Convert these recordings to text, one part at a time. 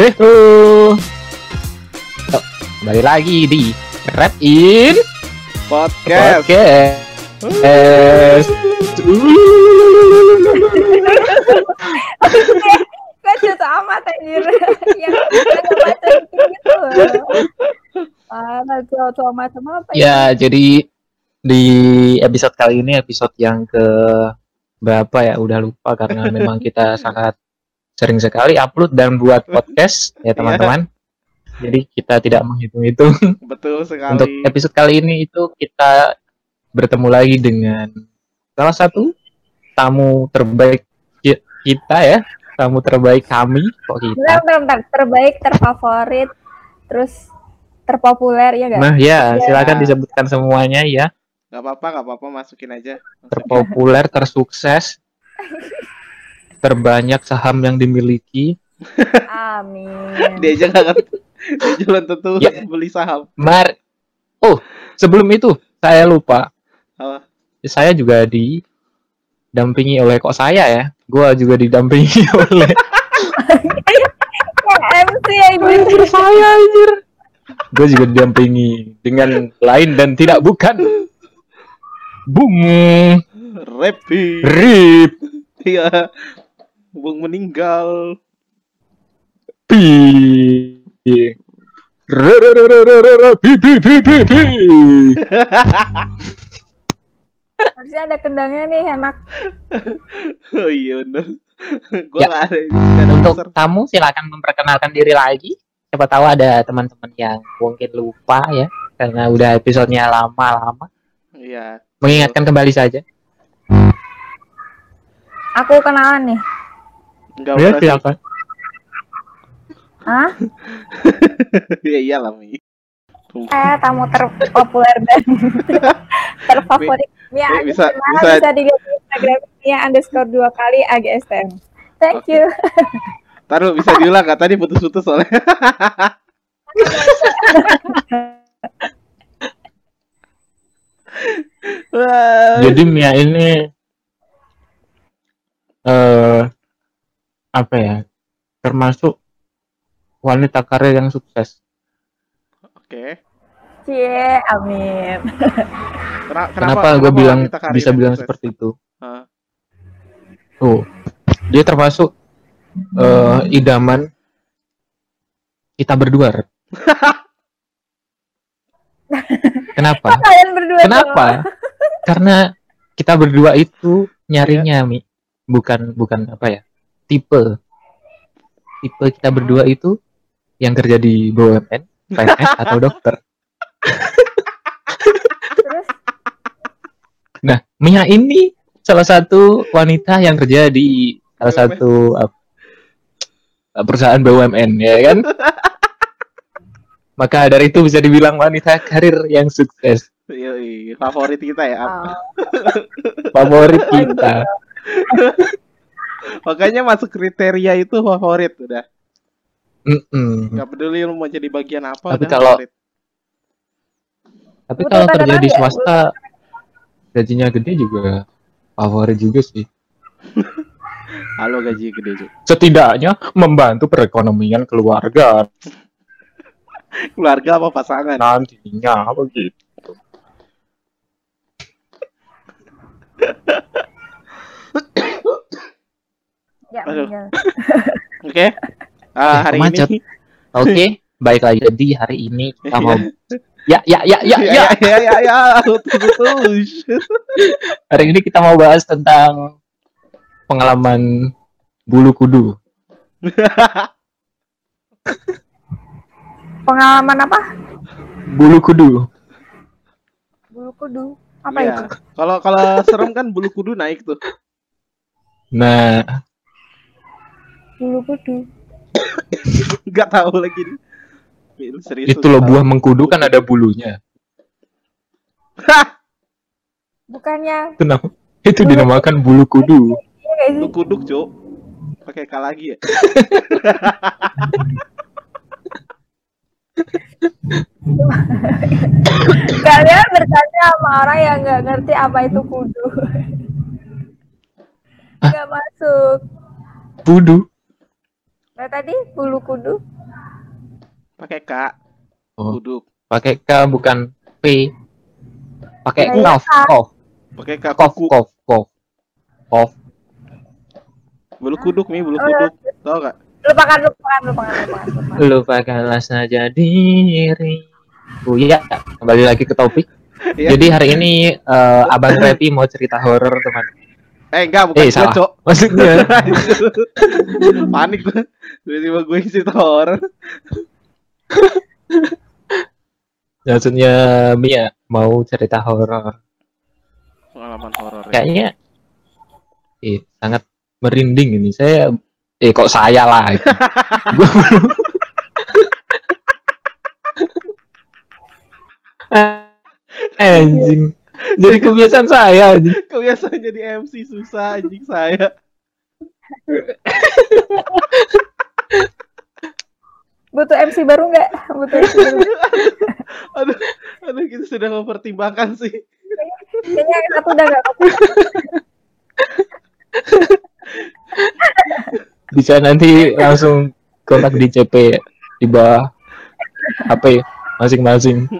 Eh, oh. kembali balik lagi di Red In Podcast. Podcast. Uh. Gue cerita amat anjir Yang ada macam gitu Ah, gue tua macam apa ya, ya? Jadi di episode kali ini episode yang ke berapa ya udah lupa karena memang kita sangat sering sekali upload dan buat podcast ya iya. teman-teman. Jadi kita tidak menghitung-hitung. Betul sekali. Untuk episode kali ini itu kita bertemu lagi dengan salah satu tamu terbaik kita ya, tamu terbaik kami kok kita. Bentar, bentar, bentar. terbaik, terfavorit, terus terpopuler ya gak? Nah ya, ya. silakan disebutkan semuanya ya. nggak apa-apa, nggak apa-apa, masukin aja. Masukin. Terpopuler, tersukses, terbanyak saham yang dimiliki. Amin. Dia aja gak jalan tentu ya. beli saham. Mar. Oh, sebelum itu saya lupa. Apa? saya juga didampingi oleh kok saya ya. Gue juga didampingi oleh MC iya, iya, iya. anjir saya anjir. Gue juga didampingi dengan lain dan tidak bukan. Bung. Repi. Rip. Iya. Bung meninggal. Pi. Re re re re re re Pi pi pi pi pi. Harusnya ada kendangnya nih enak. oh iya benar. Gua ya. gak ada, Ini. Untuk besar. tamu silakan memperkenalkan diri lagi. Siapa tahu ada teman-teman yang mungkin lupa ya karena udah episodenya lama-lama. Iya. Mengingatkan kembali saja. Aku kenalan nih. Enggak ya, silakan. Hah? ya iyalah Mi. Saya tamu terpopuler dan terfavorit Ya, bisa bisa bisa dilihat di Instagramnya underscore dua kali AGSTM. Thank you. taruh bisa diulang nggak tadi putus-putus soalnya. Jadi Mia ini eh apa ya? Termasuk wanita karir yang sukses. Oke. Cie, amin. Kena- Kenapa, gue bilang bisa yang bilang sukses? seperti itu? Hah. Tuh, dia termasuk eh idaman kita berdua. Kenapa? Kalian berdua Kenapa? Karena kita berdua itu nyarinya, Mi. Bukan bukan apa ya? Tipe. Tipe kita berdua itu yang kerja di BUMN, PNS atau dokter. Nah, Mia ini salah satu wanita yang kerja di salah BUMN. satu ap- perusahaan BUMN, ya kan? Maka dari itu bisa dibilang wanita karir yang sukses, Yoi, favorit kita ya. Oh, favorit kita. Makanya masuk kriteria itu favorit udah. Mm-mm. Gak peduli lu mau jadi bagian apa Tapi udah kalau- favorit. Tapi kalau tanda kerja tangan di ya? swasta, gajinya gede juga favorit juga sih. Halo gaji gede juga. Setidaknya membantu perekonomian keluarga Keluarga apa pasangan? nantinya begitu. ya Aduh. meninggal. Oke. Ah, hari macet. ini Oke, baik lagi. Jadi hari ini kita mau ya ya ya ya ya. ya ya ya ya Hari ini kita mau bahas tentang pengalaman bulu kudu. Pengalaman apa? Bulu kudu. Bulu kudu. Apa Iya. itu? Kalau kalau serem kan bulu kudu naik tuh. Nah, Bulu kudu. Gak tahu lagi. nih. Lu Serius. itu loh buah mengkudu kan ada bulunya. Bukannya Itu nam- Itu dinamakan bulu kudu. Iya nggak sih? Lu kuduk, Cuk. Pakai K lagi ya. Kalian bertanya sama orang yang nggak ngerti apa itu kudu. Nggak masuk. Budu. Nah tadi bulu kudu. Pakai K. Oh. Kuduk. Pakai K bukan P. Pakai Iya, kof, kof, Pakai K kof, kof, kof. Kof. Bulu kuduk nih, bulu Oh, iya. kuduk. Tahu gak? Lupakan, lupakan, lupakan, lupakan. lupakan. Lupakanlah saja diri. Oh iya, kembali lagi ke topik. Iya. Jadi hari ini eh, Abang Repi mau cerita horor teman. Eh, enggak, bukan Eh, salah. Cok. Maksudnya Panik gue. Tiba-tiba gue isi horor. maksudnya Mia mau cerita horor. Pengalaman horor ya. Kayaknya eh sangat merinding ini. Saya eh kok saya lah. Anjing. Jadi kebiasaan saya anjing. Kebiasaan jadi MC susah anjing saya. Butuh MC baru nggak? Butuh MC baru. Aduh, aduh kita sudah mempertimbangkan sih. Kayaknya yang satu udah nggak Bisa nanti langsung kontak di CP ya, di bawah HP masing-masing.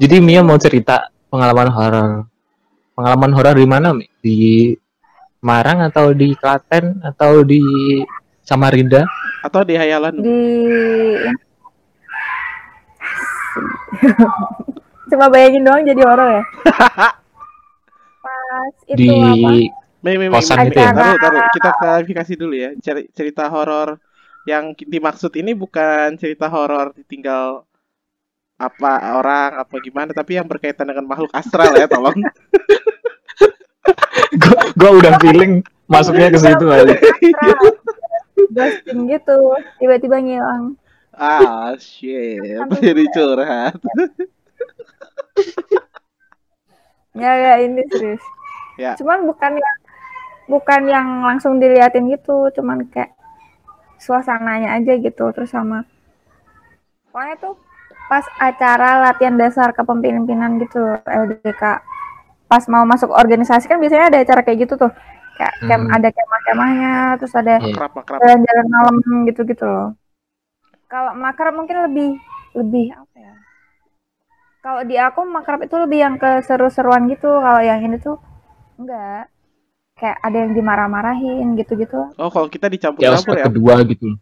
Jadi Mia mau cerita pengalaman horor. Pengalaman horor di mana, Mi? Di Marang atau di Klaten atau di Samarinda? Atau di hayalan. di Coba bayangin doang jadi horor ya. Pas itu di apa? Mei, mei, mei, Kosan mei. gitu ya? Taruh, taruh. Kita klarifikasi dulu ya. Ceri- Cerita horor yang dimaksud ini bukan cerita horor ditinggal apa orang apa gimana tapi yang berkaitan dengan makhluk astral ya tolong gua, gua udah feeling masuknya ke situ kali. Ghosting gitu, tiba-tiba ngilang. ah shit jadi curhat Ya ya ini serius. Ya. Cuman bukan yang bukan yang langsung diliatin gitu, cuman kayak suasananya aja gitu terus sama pokoknya tuh pas acara latihan dasar kepemimpinan gitu LDK pas mau masuk organisasi kan biasanya ada acara kayak gitu tuh kayak camp Hmm. ada kemah-kemahnya terus ada Iya. jalan-jalan malam gitu-gitu loh. Kalau makrab mungkin lebih lebih apa ya? Kalau di aku makrab itu lebih yang keseru-seruan gitu. Kalau yang ini tuh enggak. Kayak ada yang dimarah-marahin gitu-gitu. oh kalau kita dicampur-campur ya kedua gitu.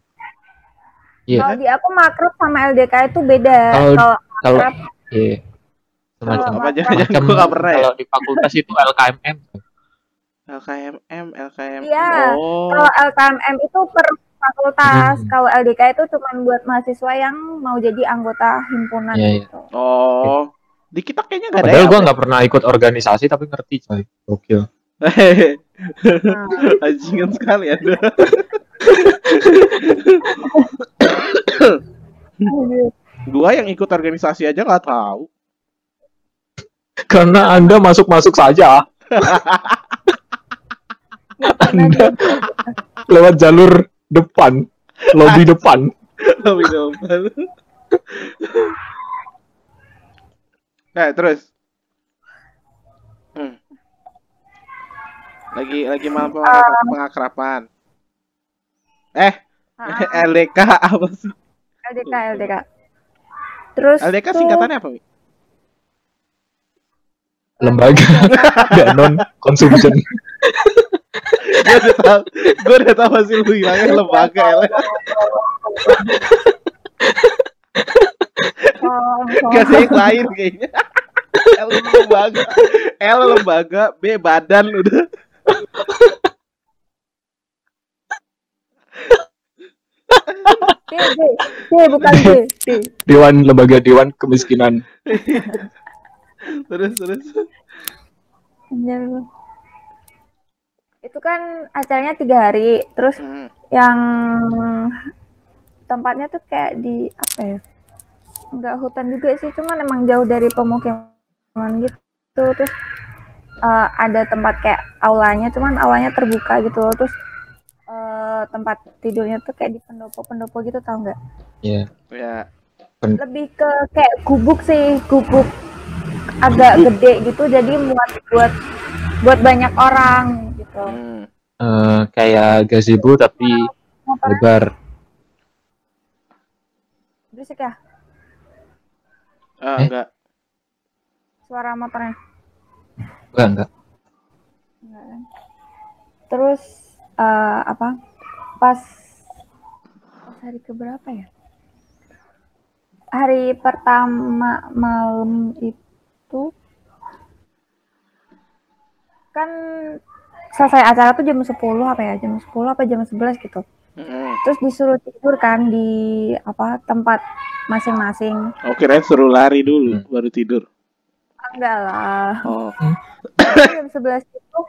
Iya. Kalau di aku makrab sama LDK itu beda. Kalau- Kalau iya. Semacam apa jangan-jangan Macam gue gak pernah ya kalau di fakultas itu LKMM. LKMM LKM Iya. oh kalau LKMM itu per fakultas. Hmm. Kalau LDK itu cuma buat mahasiswa yang mau jadi anggota himpunan Iya, iya. gitu. oh di kita kayaknya gak ada Padahal ya gua nggak pernah ikut organisasi tapi ngerti coy. Gokil. Nah, Anjingan sekali Anda. Gua yang ikut organisasi aja nggak tahu. Karena Anda masuk-masuk saja Anda lewat jalur depan, lobi depan. Lebih depan. Nah, terus. Hmm. Lagi lagi malam pengak- pengakrapan. Eh, ah, LDK apa sih? LDK LDK. Terus LDK tuh- singkatannya apa? Lembaga nggak non consumption. Gue udah tahu, gue udah tahu hasil lu hilangnya lembaga ya. Gak ada yang lain kayaknya. L lembaga, L lembaga, B badan udah. D, D, D bukan D, D. Dewan lembaga dewan kemiskinan. Terus terus. Itu kan acaranya tiga hari, terus Hmm. yang tempatnya tuh kayak di apa ya? nggak hutan juga sih cuman emang jauh dari pemukiman gitu terus eh, ada tempat kayak aulanya cuman aulanya terbuka gitu terus eh, tempat tidurnya tuh kayak di pendopo-pendopo gitu tau nggak Iya. Ya. lebih ke kayak gubuk sih gubuk agak gede gitu jadi buat buat buat banyak orang gitu Hmm. Eh, kayak gazebo tapi motor lebar. berisik ya Ah, Eh? enggak. suara motornya Enggak, enggak. Enggak kan? terus eh, apa pas pas hari keberapa ya hari pertama malam itu kan selesai acara tuh jam 10 apa ya? Jam 10 apa jam 11 gitu. Terus disuruh tidur kan di apa tempat masing-masing. Oh, kirain suruh lari dulu Hmm. baru tidur. enggak lah. Oh. jam 11 itu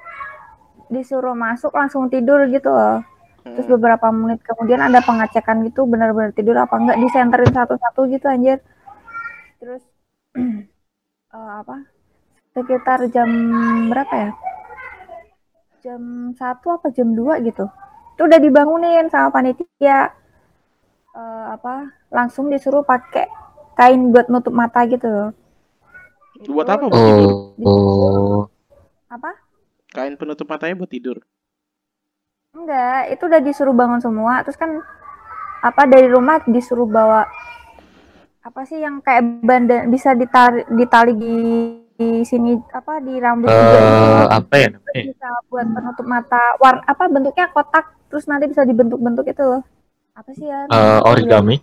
disuruh masuk langsung tidur gitu loh. Terus Hmm. beberapa menit kemudian ada pengecekan gitu benar-benar tidur apa enggak disenterin satu-satu gitu anjir. Terus eh, apa sekitar jam berapa ya jam satu apa jam 2 gitu itu udah dibangunin sama panitia Eh, apa langsung disuruh pakai kain buat nutup mata gitu loh Buat Itu apa buat tidur? Oh. apa Kain penutup matanya buat tidur. Enggak, itu udah disuruh bangun semua. Terus kan apa dari rumah disuruh bawa apa sih yang kayak bandan bisa ditali ditali di, di sini apa di rambut juga gitu. Eh, apa ya namanya? bisa buat penutup mata war apa bentuknya kotak terus nanti bisa dibentuk-bentuk itu loh apa sih ya Eh, origami.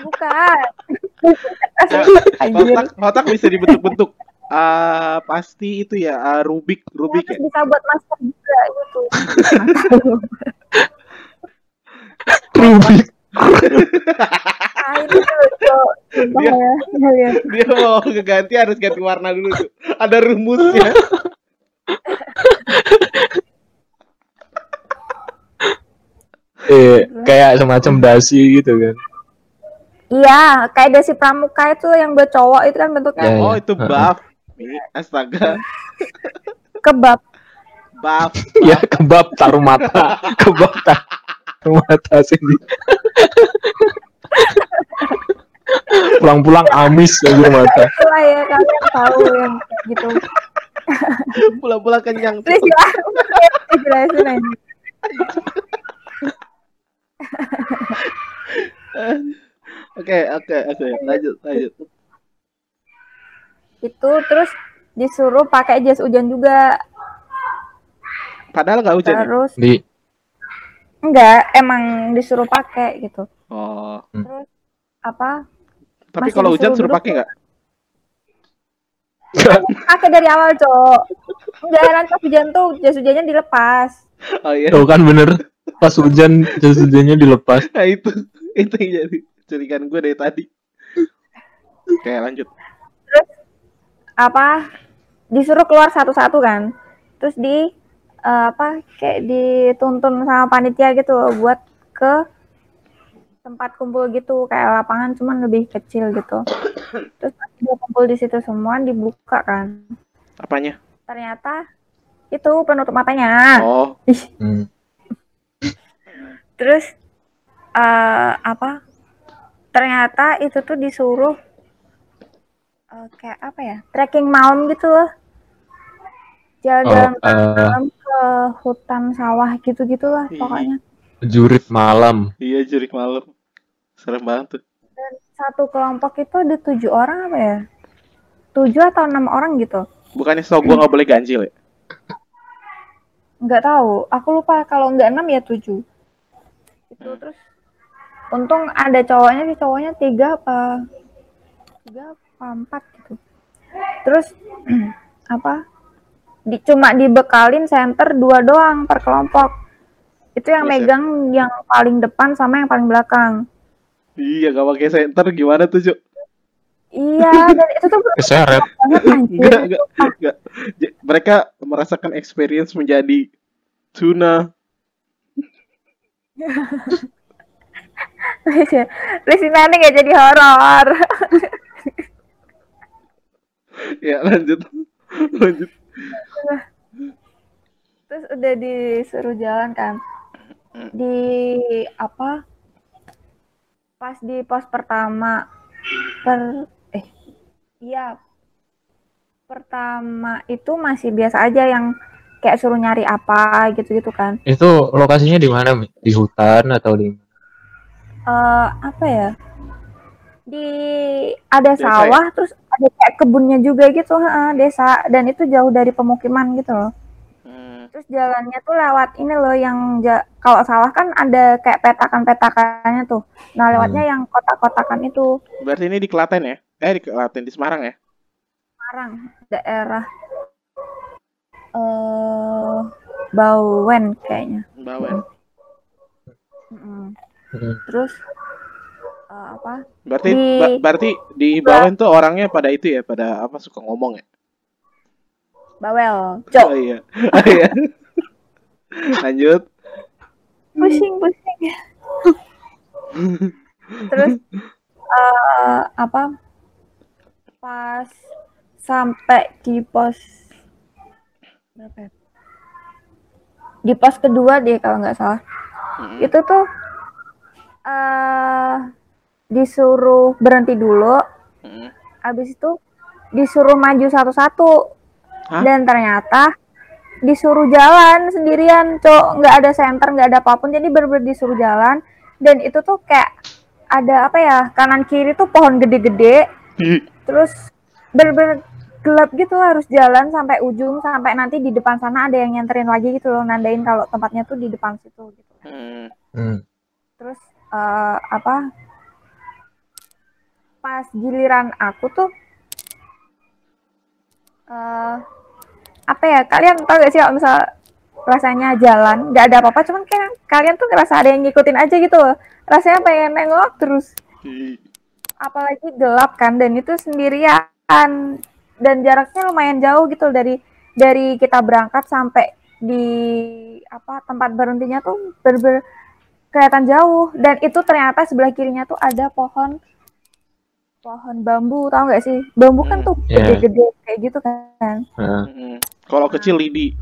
bukan. Kotak, kotak bisa dibentuk-bentuk. Ah, pasti itu ya, ah, Rubik, Rubik ya. Terus bisa buat masker juga gitu Rubik. Ah itu tuh Dia- ya. Dia mau keganti harus ganti warna dulu tuh. Ada rumusnya. Eh, kayak semacam dasi gitu kan. Iya, kayak dasi pramuka itu yang buat cowok itu kan bentuknya Ya, Oh, ya. itu Heeh. buff. Astaga, kebab. buff. Ya kebab taruh mata, kebab taruh mata sini. Pulang-pulang amis aja mata. Itulah ya kalian tahu yang kayak gitu. Pula-pula kenyang. Terus jelasin aja. Oke, oke, oke. Lanjut, lanjut. Itu terus disuruh pakai jas hujan juga. Padahal nggak hujan. ya? Terus Di enggak, emang disuruh pakai gitu. Oh, Terus apa? tapi kalau hujan disuruh suruh pakai nggak? Pakai dari awal, Cok. Enggak, nanti pas hujan tuh jas hujannya dilepas. Oh iya. Tuh kan bener pas hujan jas hujannya dilepas. Nah itu, itu yang jadi curigaan gue dari tadi. Oke, lanjut. Apa? Disuruh keluar satu-satu kan. Terus di eh, apa? Kayak dituntun sama panitia gitu loh, buat ke tempat kumpul gitu kayak lapangan cuman lebih kecil gitu. Terus udah kumpul di situ semua dibuka kan. Apanya? Ternyata itu penutup matanya. Oh, Ih, Hmm. terus eh apa? Ternyata itu tuh disuruh eh, kayak apa ya? Trekking malam gitu loh. Jalan-jalan Oh, eh. malam ke hutan sawah gitu-gitulah Ih. pokoknya. Jurit malam. iya jurik malam. Serem banget tuh. Satu kelompok itu ada tujuh orang apa ya? Tujuh atau enam orang gitu. Bukannya setahu gue nggak boleh ganjil ya? nggak tahu aku lupa kalau nggak enam ya tujuh itu terus untung ada cowoknya sih cowoknya tiga apa tiga apa empat gitu terus apa di, cuma dibekalin center dua doang per kelompok itu yang Terus ya? megang yang paling depan sama yang paling belakang Iya, gak pakai center gimana tuh, Cuk? iya dan itu tuh Keseret. Enggak, enggak, enggak. J- Mereka merasakan experience menjadi tuna. Lisinane nggak jadi horor. ya lanjut lanjut Terus udah disuruh jalan kan. Di apa? Pas di pos pertama per eh iya pertama itu masih biasa aja yang kayak suruh nyari apa gitu-gitu kan. Itu lokasinya di mana? Mi? Di hutan atau di eh apa ya? Di ada Desa ya? sawah terus ada kayak kebunnya juga gitu, heeh, desa dan itu jauh dari pemukiman gitu loh. Hmm, Terus jalannya tuh lewat ini loh yang ja- kalau sawah kan ada kayak petakan-petakannya tuh. Nah, lewatnya yang kotak-kotakan itu berarti ini di Klaten ya eh di Klaten di Semarang ya Semarang, daerah eh Bawen kayaknya. Bawen Mm-mm. Hmm. Terus eh, apa? berarti Di- ba- berarti di Bawen tuh orangnya pada itu ya pada apa suka ngomong ya Bawel. oh Cok. iya oh iya lanjut Pusing, pusing. Terus eh apa? Pas sampai di pos berapa ya? Di pos kedua deh kalau nggak salah. Hmm, Itu tuh eh disuruh berhenti dulu, hmm. habis itu disuruh maju satu-satu. Hah? Dan ternyata disuruh jalan sendirian, cok, nggak ada center, nggak ada apa pun. Jadi bener-bener disuruh jalan dan itu tuh kayak ada apa ya kanan kiri tuh pohon gede-gede terus bener-bener gelap gitu harus jalan sampai ujung sampai nanti di depan sana ada yang nyenterin lagi gitu loh nandain kalau tempatnya tuh di depan situ gitu Hmm, Hmm. terus eh, apa pas giliran aku tuh eh apa ya kalian tau gak sih kalau misal rasanya jalan nggak ada apa-apa cuman kayak kalian tuh ngerasa ada yang ngikutin aja gitu loh. Rasanya pengen nengok terus apalagi gelap kan dan itu sendirian. Dan jaraknya lumayan jauh gitu dari dari kita berangkat sampai di apa tempat berhentinya tuh bener-bener kelihatan jauh. Dan itu ternyata sebelah kirinya tuh ada pohon pohon bambu tahu nggak sih? Bambu kan Hmm, tuh iya. gede-gede kayak gitu kan. Heeh. hmm. kalau kecil lidi.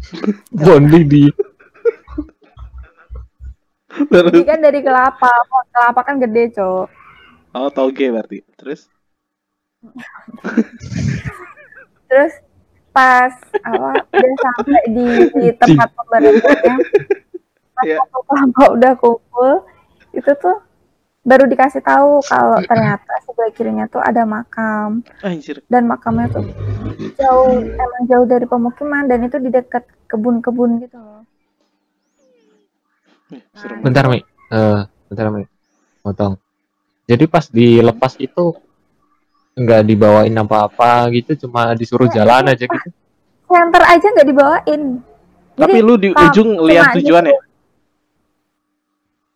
Bondi di jadi terus kan dari kelapa. Pohon kelapa kan gede cok. Oh toge berarti. Terus? Terus pas apa udah sampai di, di tempat pemberhentiannya pas Iya. waktu kelapa udah kumpul itu tuh baru dikasih tahu kalau ternyata sebelah kirinya tuh ada makam. Anjir. Dan makamnya tuh jauh emang jauh dari pemukiman dan itu di dekat kebun-kebun gitu loh. Serem. Bentar, Mi. Eh, bentar, Mi. Potong. Jadi pas dilepas itu nggak dibawain apa-apa gitu, cuma disuruh jalan aja gitu. center aja nggak dibawain. Tapi Jadi, lu di ujung lihat tujuan ya?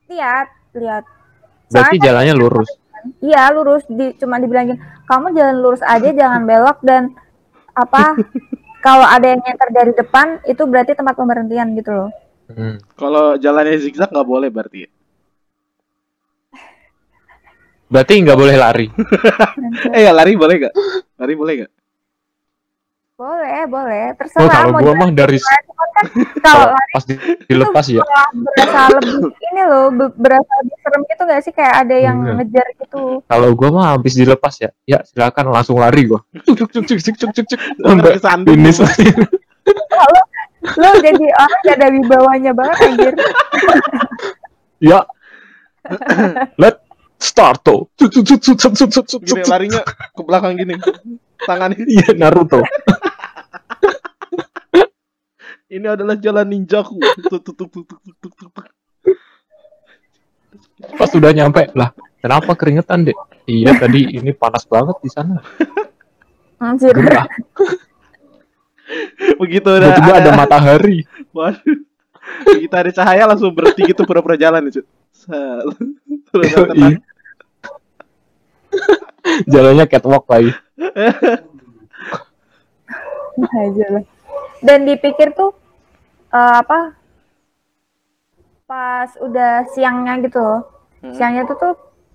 Lihat lihat Berarti Soalnya- jalannya lurus. Iya lurus di cuma dibilangin kamu jalan lurus aja jangan belok dan apa kalau ada yang nyenter dari depan itu berarti tempat pemberhentian gitu loh. Hmm. kalau jalannya zigzag nggak boleh berarti ya Berarti nggak boleh lari. eh ya lari boleh gak lari boleh gak boleh boleh Oh, terserah kalau mau gua mah dari gimana. Kan kalau lari pas di- dilepas ya. berasa lebih ini loh be- berasa lebih serem gitu gak sih kayak ada yang Iya. ngejar gitu. Kalau gua mah habis dilepas ya, ya silakan langsung lari gua. Cuk cuk cuk cuk cuk cuk cuk. Sampai finish. Lo, lo jadi orang gak ada wibawanya banget anjir. ya. Let start tuh. Cuk cuk cuk cuk cuk cuk cuk cuk. gini larinya ke belakang gini tangannya Iya Naruto. Ini adalah jalan ninjaku. Pas sudah nyampe lah, kenapa keringetan dek? Iya tadi ini panas banget di sana. Anjir. Begitu udah ada, matahari. Waduh. Begitu ada cahaya langsung berhenti gitu pura-pura jalan itu. Iya. Jalannya catwalk lagi. Nah. Dan dipikir tuh eh, apa pas udah siangnya gitu Hmm. siangnya tuh tuh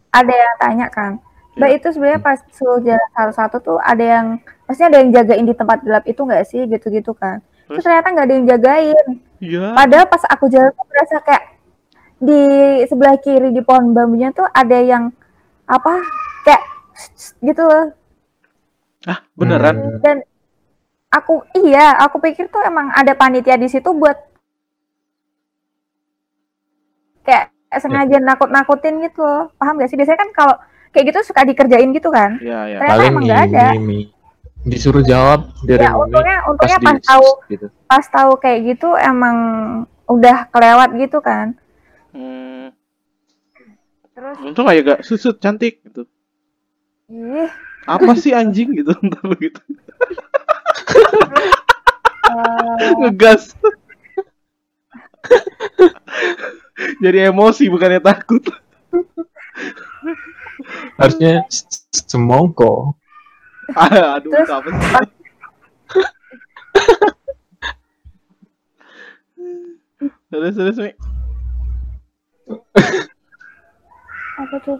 ada yang tanya kan mbak Iya. itu sebenarnya pas suruh jalan satu-satu tuh ada yang pasti ada yang jagain di tempat gelap itu nggak sih gitu-gitu kan Terus? terus ternyata nggak ada yang jagain Iya. padahal pas aku jalan tuh berasa kayak di sebelah kiri di pohon bambunya tuh ada yang apa kayak gitu loh Ah, beneran. Hmm. dan aku iya aku pikir tuh emang ada panitia di situ buat kayak sengaja nakut-nakutin gitu loh paham gak sih biasanya kan kalau kayak gitu suka dikerjain gitu kan Iya, iya. Ternyata Paling emang nggak ada. ini Mi. disuruh jawab dari ya untungnya untungnya di pas tahu gitu. pas tahu kayak gitu emang udah kelewat gitu kan Hmm. terus Untung aja gak susut cantik gitu. ih Apa sih anjing gitu ntar gitu. Ngegas. Jadi emosi bukannya takut. harusnya semongko Aduh, Terus- apa sih? Terus terus Mi. apa tuh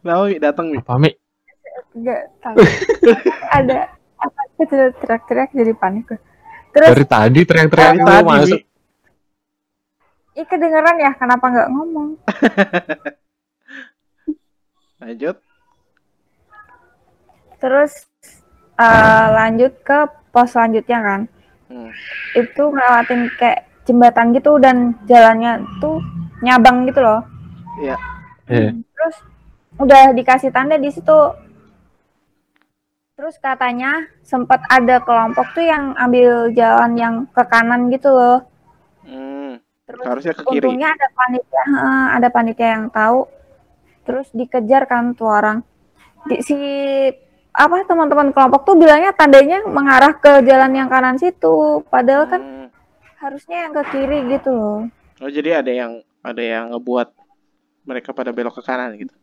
Nah, Mi datang Mi. apa Mi nggak tahu. Ada apa tuh teriak-teriak jadi panik. Terus dari tadi teriak-teriak lu tadi. masuk. Ih kedengeran ya kenapa nggak ngomong? Lanjut. terus eh, lanjut ke pos selanjutnya kan. Hmm. itu ngelewatin kayak jembatan gitu dan jalannya tuh nyabang gitu loh. Iya. Eh, terus udah dikasih tanda di situ terus katanya sempat ada kelompok tuh yang ambil jalan yang ke kanan gitu loh Hmm. terus Harusnya ke kiri. untungnya ada panitia heeh, ada panitia yang tahu terus dikejar kan tuh orang di si apa teman-teman kelompok tuh bilangnya tandanya mengarah ke jalan yang kanan situ padahal kan Hmm. harusnya yang ke kiri gitu loh Oh, jadi ada yang ada yang ngebuat mereka pada belok ke kanan gitu.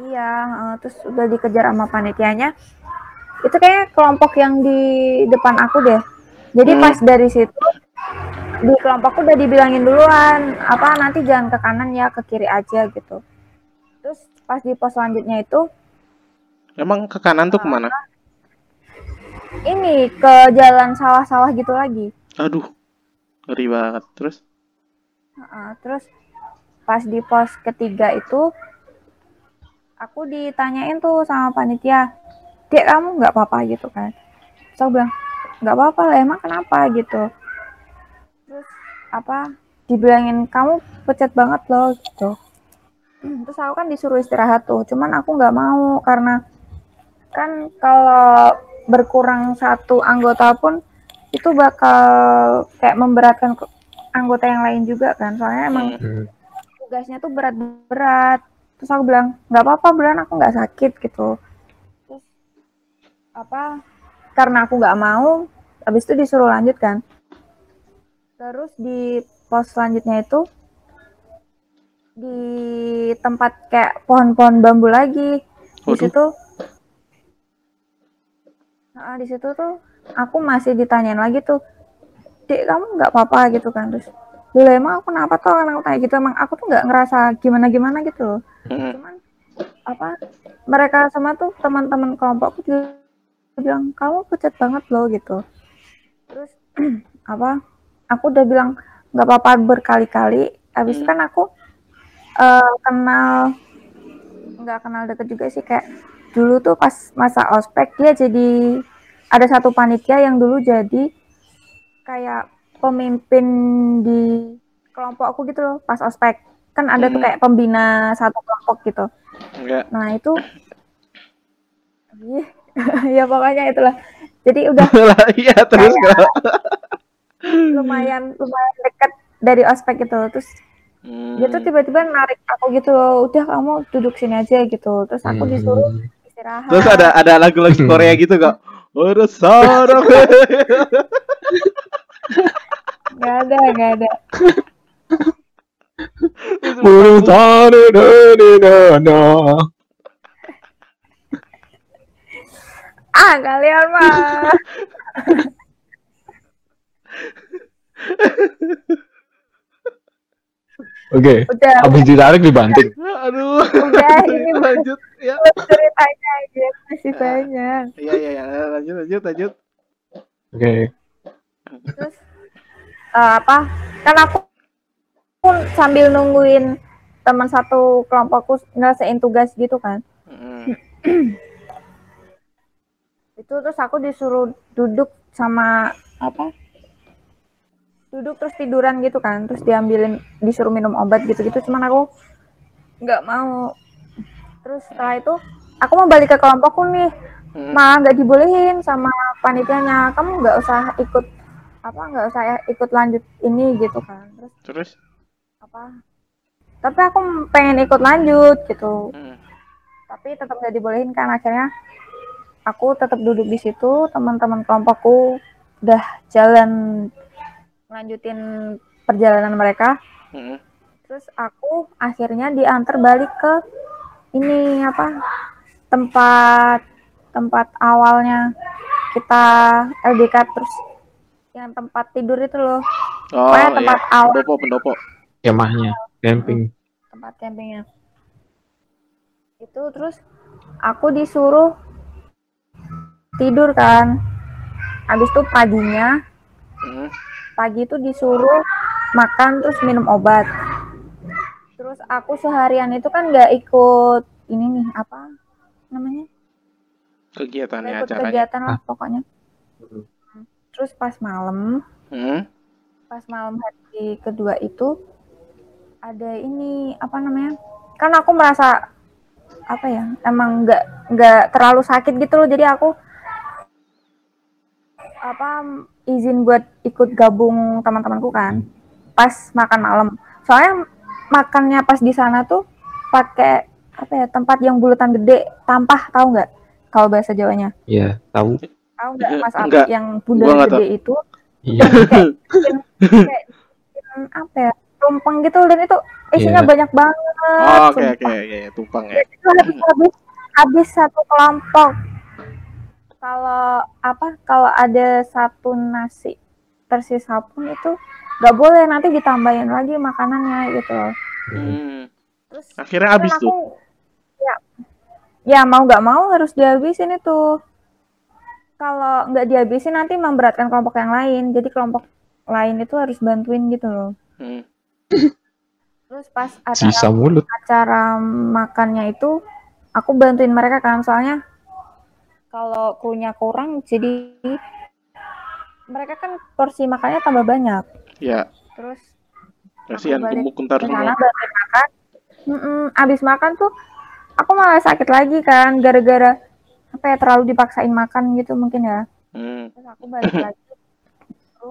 Iya heeh, terus udah dikejar sama panitianya itu kayak kelompok yang di depan aku deh jadi Hmm. pas dari situ di kelompokku udah dibilangin duluan apa nanti jangan ke kanan ya ke kiri aja gitu terus pas di pos selanjutnya itu Emang ke kanan tuh ke mana? ini ke jalan sawah-sawah gitu lagi Aduh, ngeri banget. Terus? Heeh, terus pas di pos ketiga itu aku ditanyain tuh sama panitia dek kamu nggak apa-apa? gitu kan. Terus aku bilang nggak apa-apa lah emang kenapa? gitu. Terus apa dibilangin kamu pecat banget loh gitu. Terus aku kan disuruh istirahat tuh cuman aku nggak mau karena kan kalau berkurang satu anggota pun itu bakal kayak memberatkan anggota yang lain juga kan. Soalnya emang hmm. tugasnya tuh berat-berat terus aku bilang nggak apa-apa bulan aku nggak sakit gitu. Terus apa karena aku nggak mau habis itu disuruh lanjut kan. Terus di pos selanjutnya itu di tempat kayak pohon-pohon bambu lagi di situ Nah, di situ tuh aku masih ditanyain lagi tuh dek kamu nggak apa-apa? gitu kan terus dulu emang aku kenapa tuh? Orang tanya gitu emang aku tuh nggak ngerasa gimana gimana gitu loh. cuman apa mereka semua tuh teman-teman kelompokku juga bilang kamu pucat banget loh gitu. Terus apa aku udah bilang nggak apa-apa berkali-kali. Habis itu Hmm. kan aku eh, kenal nggak kenal deket juga sih kayak dulu tuh pas masa ospek dia jadi ada satu panitia yang dulu jadi kayak pemimpin di kelompok aku gitu loh pas ospek kan ada tuh Hmm. kayak pembina satu kelompok gitu Enggak. nah itu ya pokoknya itulah jadi udah iya terus lumayan lumayan deket dari ospek gitu terus Hmm. dia tuh tiba-tiba narik aku gitu udah kamu duduk sini aja gitu terus aku disuruh Hmm. istirahat Terus ada ada lagu-lagu Korea gitu kok. Urus sarang. nggak ada nggak ada Burung tani dani dana. ah kalian mah Oke. udah Habis ditarik dibanting. Aduh. udah ini lanjut ya. ceritanya aja masih banyak Iya iya iya lanjut lanjut lanjut. Oke. terus eh, apa kan aku sambil nungguin teman satu kelompokku ngerasain tugas gitu kan Mm. itu terus aku disuruh duduk sama apa duduk terus tiduran gitu kan terus diambilin disuruh minum obat gitu gitu cuman aku nggak mau terus setelah itu aku mau balik ke kelompokku nih Mm. malah nggak dibolehin sama panitianya kamu nggak usah ikut apa nggak usah ikut lanjut ini gitu kan terus Terus. Apa tapi aku pengen ikut lanjut gitu Mm. tapi tetap nggak dibolehin kan akhirnya aku tetap duduk di situ teman-teman kelompokku udah jalan lanjutin perjalanan mereka Mm. terus aku akhirnya diantar balik ke ini apa tempat tempat awalnya kita LDK terus yang tempat tidur itu loh Oh Pokoknya iya. tempat awal Pendopo pendopo. Kemahnya, camping. tempat campingnya itu terus aku disuruh tidur kan habis itu paginya Mm. pagi itu disuruh makan terus minum obat terus aku seharian itu kan nggak ikut ini nih apa namanya Kegiatannya ikut acaranya. kegiatan lah Ah. pokoknya terus pas malam Mm. pas malam hari kedua itu ada ini apa namanya kan aku merasa apa ya emang nggak nggak terlalu sakit gitu loh jadi aku apa izin buat ikut gabung teman-temanku kan pas makan malam. Soalnya makannya pas di sana tuh pakai apa ya tempat yang bulutan gede tampah tahu nggak kalau bahasa Jawanya? Iya, tahu. tahu nggak mas Abi yang bundar gede itu? Iya. kayak kayak bikin apa ya tumpeng gitu dan itu isinya Iya. banyak banget Oh, oke oke oke tumpang ya. itu habis habis habis satu kelompok kalau apa kalau ada satu nasi tersisa pun itu nggak boleh nanti ditambahin lagi makanannya gitu. Hmm. terus Akhirnya habis aku tuh. ya ya mau nggak mau harus dihabisin itu kalau nggak dihabisin nanti memberatkan kelompok yang lain jadi kelompok lain itu harus bantuin gitu loh Hmm. Terus pas acara Sisa mulut. acara makannya itu aku bantuin mereka kan soalnya kalau krunya kurang jadi mereka kan porsi makannya tambah banyak Ya, terus kasihan gemuk ntar ke semua. bantuin makan abis makan tuh aku malah sakit lagi kan gara-gara apa ya terlalu dipaksain makan gitu mungkin ya Hmm. terus aku balik lagi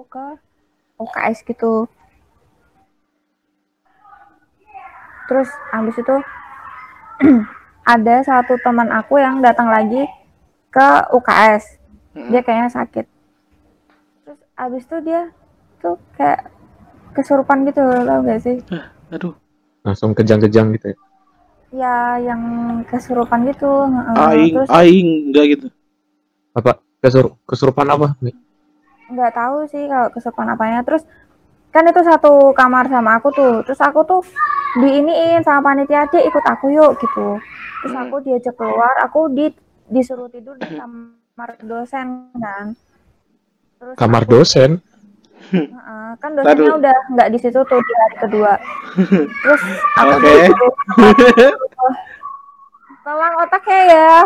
ke UKS gitu terus habis itu ada satu teman aku yang datang lagi ke UKS Hmm. dia kayaknya sakit terus habis itu dia tuh kayak kesurupan gitu tau gak sih Aduh, Langsung kejang-kejang gitu ya. ya yang kesurupan gitu heeh. aing terus aing enggak gitu. Apa? Kesur kesurupan apa? nggak tahu sih kalau kesurupan apanya terus kan itu satu kamar sama aku tuh terus aku tuh diiniin sama panitia dia ikut aku yuk gitu terus Hmm. aku diajak keluar aku di disuruh tidur di kamar dosen kan terus Kamar aku- dosen. Heeh, kan dosennya Taduh. udah nggak di situ tuh di hari kedua terus aku Oke. disuruh tolong otaknya ya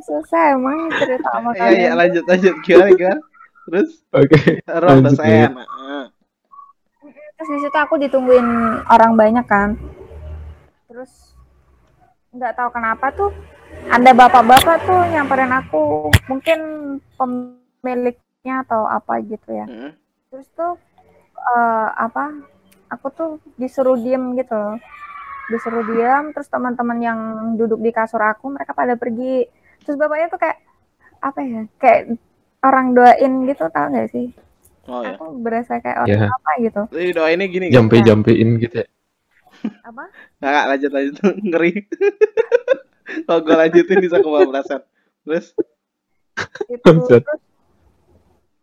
susah emang cerita sama Iya iya kalian lanjut lanjut gimana gimana. Terus Oke. dosen. ya. Terus di situ aku ditungguin orang banyak kan. Terus nggak tahu kenapa tuh ada bapak-bapak tuh nyamperin aku mungkin pemiliknya atau apa gitu ya. Heeh. terus tuh eh, apa aku tuh disuruh diem gitu loh. Disuruh diam terus teman-teman yang duduk di kasur aku mereka pada pergi. Terus bapaknya tuh kayak apa ya kayak orang doain gitu tau gak sih Oh ya. aku berasa kayak orang Ya. apa gitu Jadi doainnya gini. kan? Jampe-jampein gitu ya. apa Nggak, nggak, lanjut lanjut ngeri. Kalau gue lanjutin bisa kebawa perasaan. Terus itu terus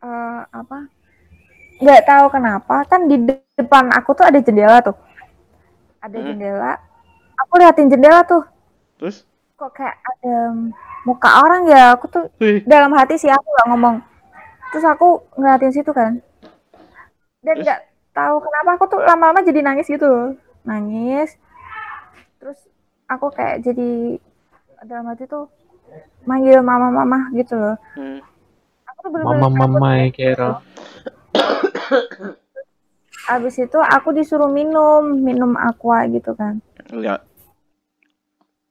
eh, apa nggak tahu kenapa kan di depan aku tuh ada jendela tuh ada Hmm. jendela aku liatin jendela tuh Terus? kok kayak ada muka orang ya aku tuh Wih. dalam hati sih aku nggak ngomong terus aku ngeliatin situ kan dan nggak tahu kenapa aku tuh lama-lama jadi nangis gitu loh nangis terus aku kayak jadi dalam hati tuh manggil mama-mama gitu loh Hmm. aku tuh bener-bener Mama takut mama ya. Kero. abis itu aku disuruh minum minum aqua gitu kan Ya,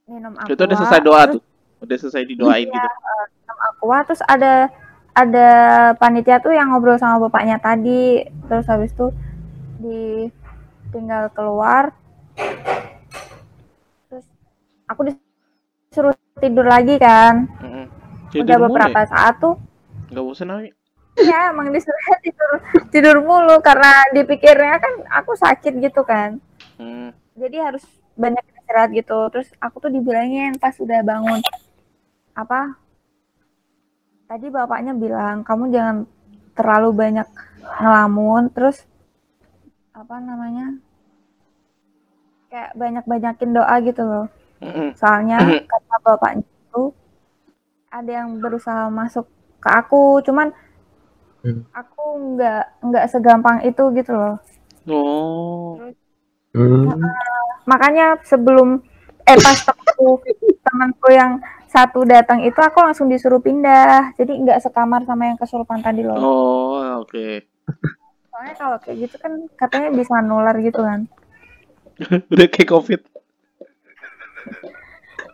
minum aqua itu udah selesai doa terus tuh. Udah selesai didoain Iya. gitu. minum aqua terus ada ada panitia tuh yang ngobrol sama bapaknya tadi. Terus habis itu di tinggal keluar. Terus aku disuruh tidur lagi kan. Udah Tidur mulu beberapa ya? saat tuh. Nggak bosan Ami? ya emang disuruh tidur tidur mulu. Karena dipikirnya kan aku sakit gitu kan. Hmm. jadi harus banyak istirahat gitu. Terus aku tuh dibilangin pas udah bangun apa tadi bapaknya bilang kamu jangan terlalu banyak ngelamun terus apa namanya kayak banyak banyakin doa gitu loh Heeh. soalnya kata bapaknya itu ada yang berusaha masuk ke aku cuman Hmm. aku nggak nggak segampang itu gitu loh Oh. Hmm. makanya sebelum eh pas temanku temanku yang satu datang itu aku langsung disuruh pindah jadi nggak sekamar sama yang kesurupan tadi loh Oh, oke. soalnya kalau kayak gitu kan katanya bisa nular gitu kan Udah kayak Covid.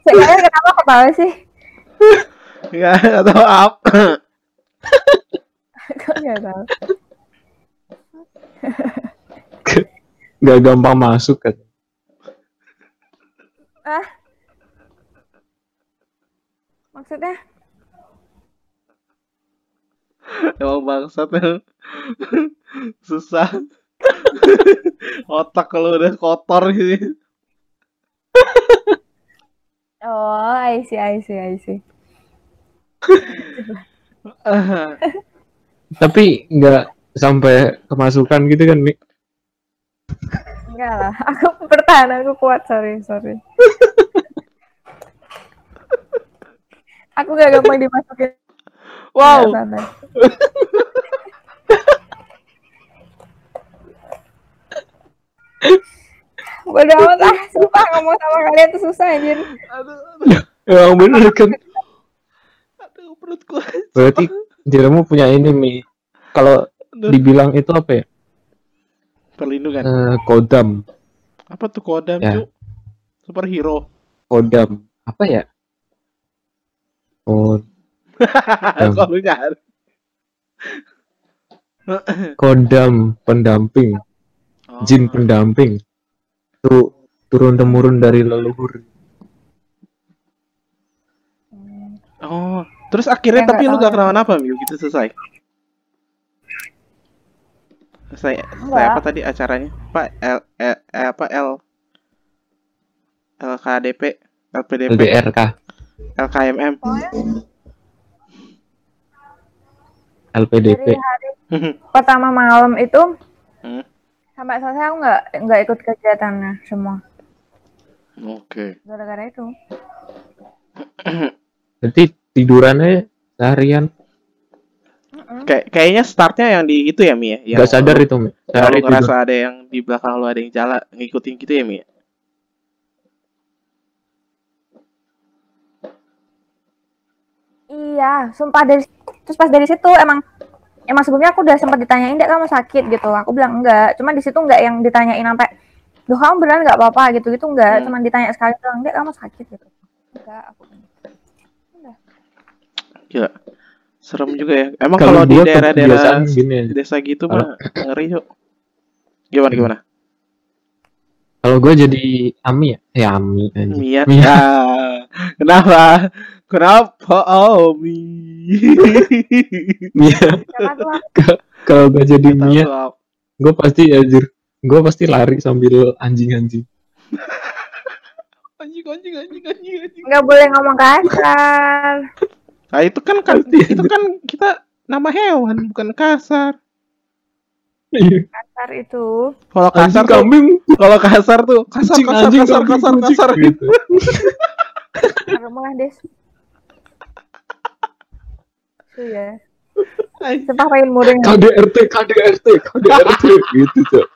saya kenapa ketawa sih Ya, atau apa? kok nggak tahu Gak gampang masuk kan. ah maksudnya Emang bangsat ya. Susah. Otak kalau udah kotor gitu. oh I see I see I see Tapi nggak sampai kemasukan gitu kan, Mi? enggak lah aku bertahan aku kuat sorry sorry aku gak gampang dimasukin Wow. Bodoh amat ah, sumpah ngomong sama kalian tuh susah anjir. Aduh, aduh, Emang bener kan. aduh perutku. Berarti dirimu punya ini, Mi. Kalau dibilang itu apa ya? Perlindungan. Eh, kodam. Apa tuh kodam, Ya. Cuk? Superhero. Kodam. Apa ya? Oh, Kalau lu nyari. kodam pendamping, Oh. jin pendamping. Itu turun temurun dari leluhur. Oh, terus akhirnya Ya, tapi lu gak kenapa-napa, Miu, gitu selesai. Selesai, selesai apa tadi acaranya? Pak L, eh, eh, apa L LKDP, LPDP, LDR kah? LKMM. Pokoknya LPDP. dari hari pertama malam itu Hmm. sampai selesai aku nggak nggak ikut kegiatannya semua Oke. gara-gara itu. Berarti tidurannya seharian. Kayak kayaknya startnya yang di itu ya, Mi ya? Nggak sadar itu, Mi. Kalau Sehari ngerasa ada yang di belakang lu ada yang jalan ngikutin gitu ya, Mi? ya? Iya, sumpah dari terus pas dari situ emang emang sebelumnya aku udah sempat ditanyain dek kamu sakit gitu. Aku bilang enggak, cuman di situ enggak yang ditanyain sampai Duh kamu beneran nggak apa-apa gitu gitu enggak, Hmm. cuman ditanya sekali doang, dek kamu sakit gitu. Enggak, aku Gila. Serem juga ya. Emang Kalau di daerah-daerah desa gitu mah ngeri yuk. Gimana gimana? Kalau gue jadi Ami ya? Ya Ami anjing. Mia. Mia. Ya. Kenapa? Kenapa? Oh, Mi. Mia. Kalau gue jadi Mia, gue pasti anjir. Gue pasti lari sambil anjing-anjing. Anjing anjing anjing anjing anjing. nggak boleh ngomong kasar. Nah, itu kan kan itu kan kita nama hewan bukan kasar. Iya. Kasar itu. Kalau kasar tuh, kambing, kalau kasar tuh kasar kucing kasar anjing kasar kambing, kasar kucing, kasar. gitu. Rumah des. Itu ya. Sumpah pengen muring. KDRT, KDRT, KDRT gitu tuh.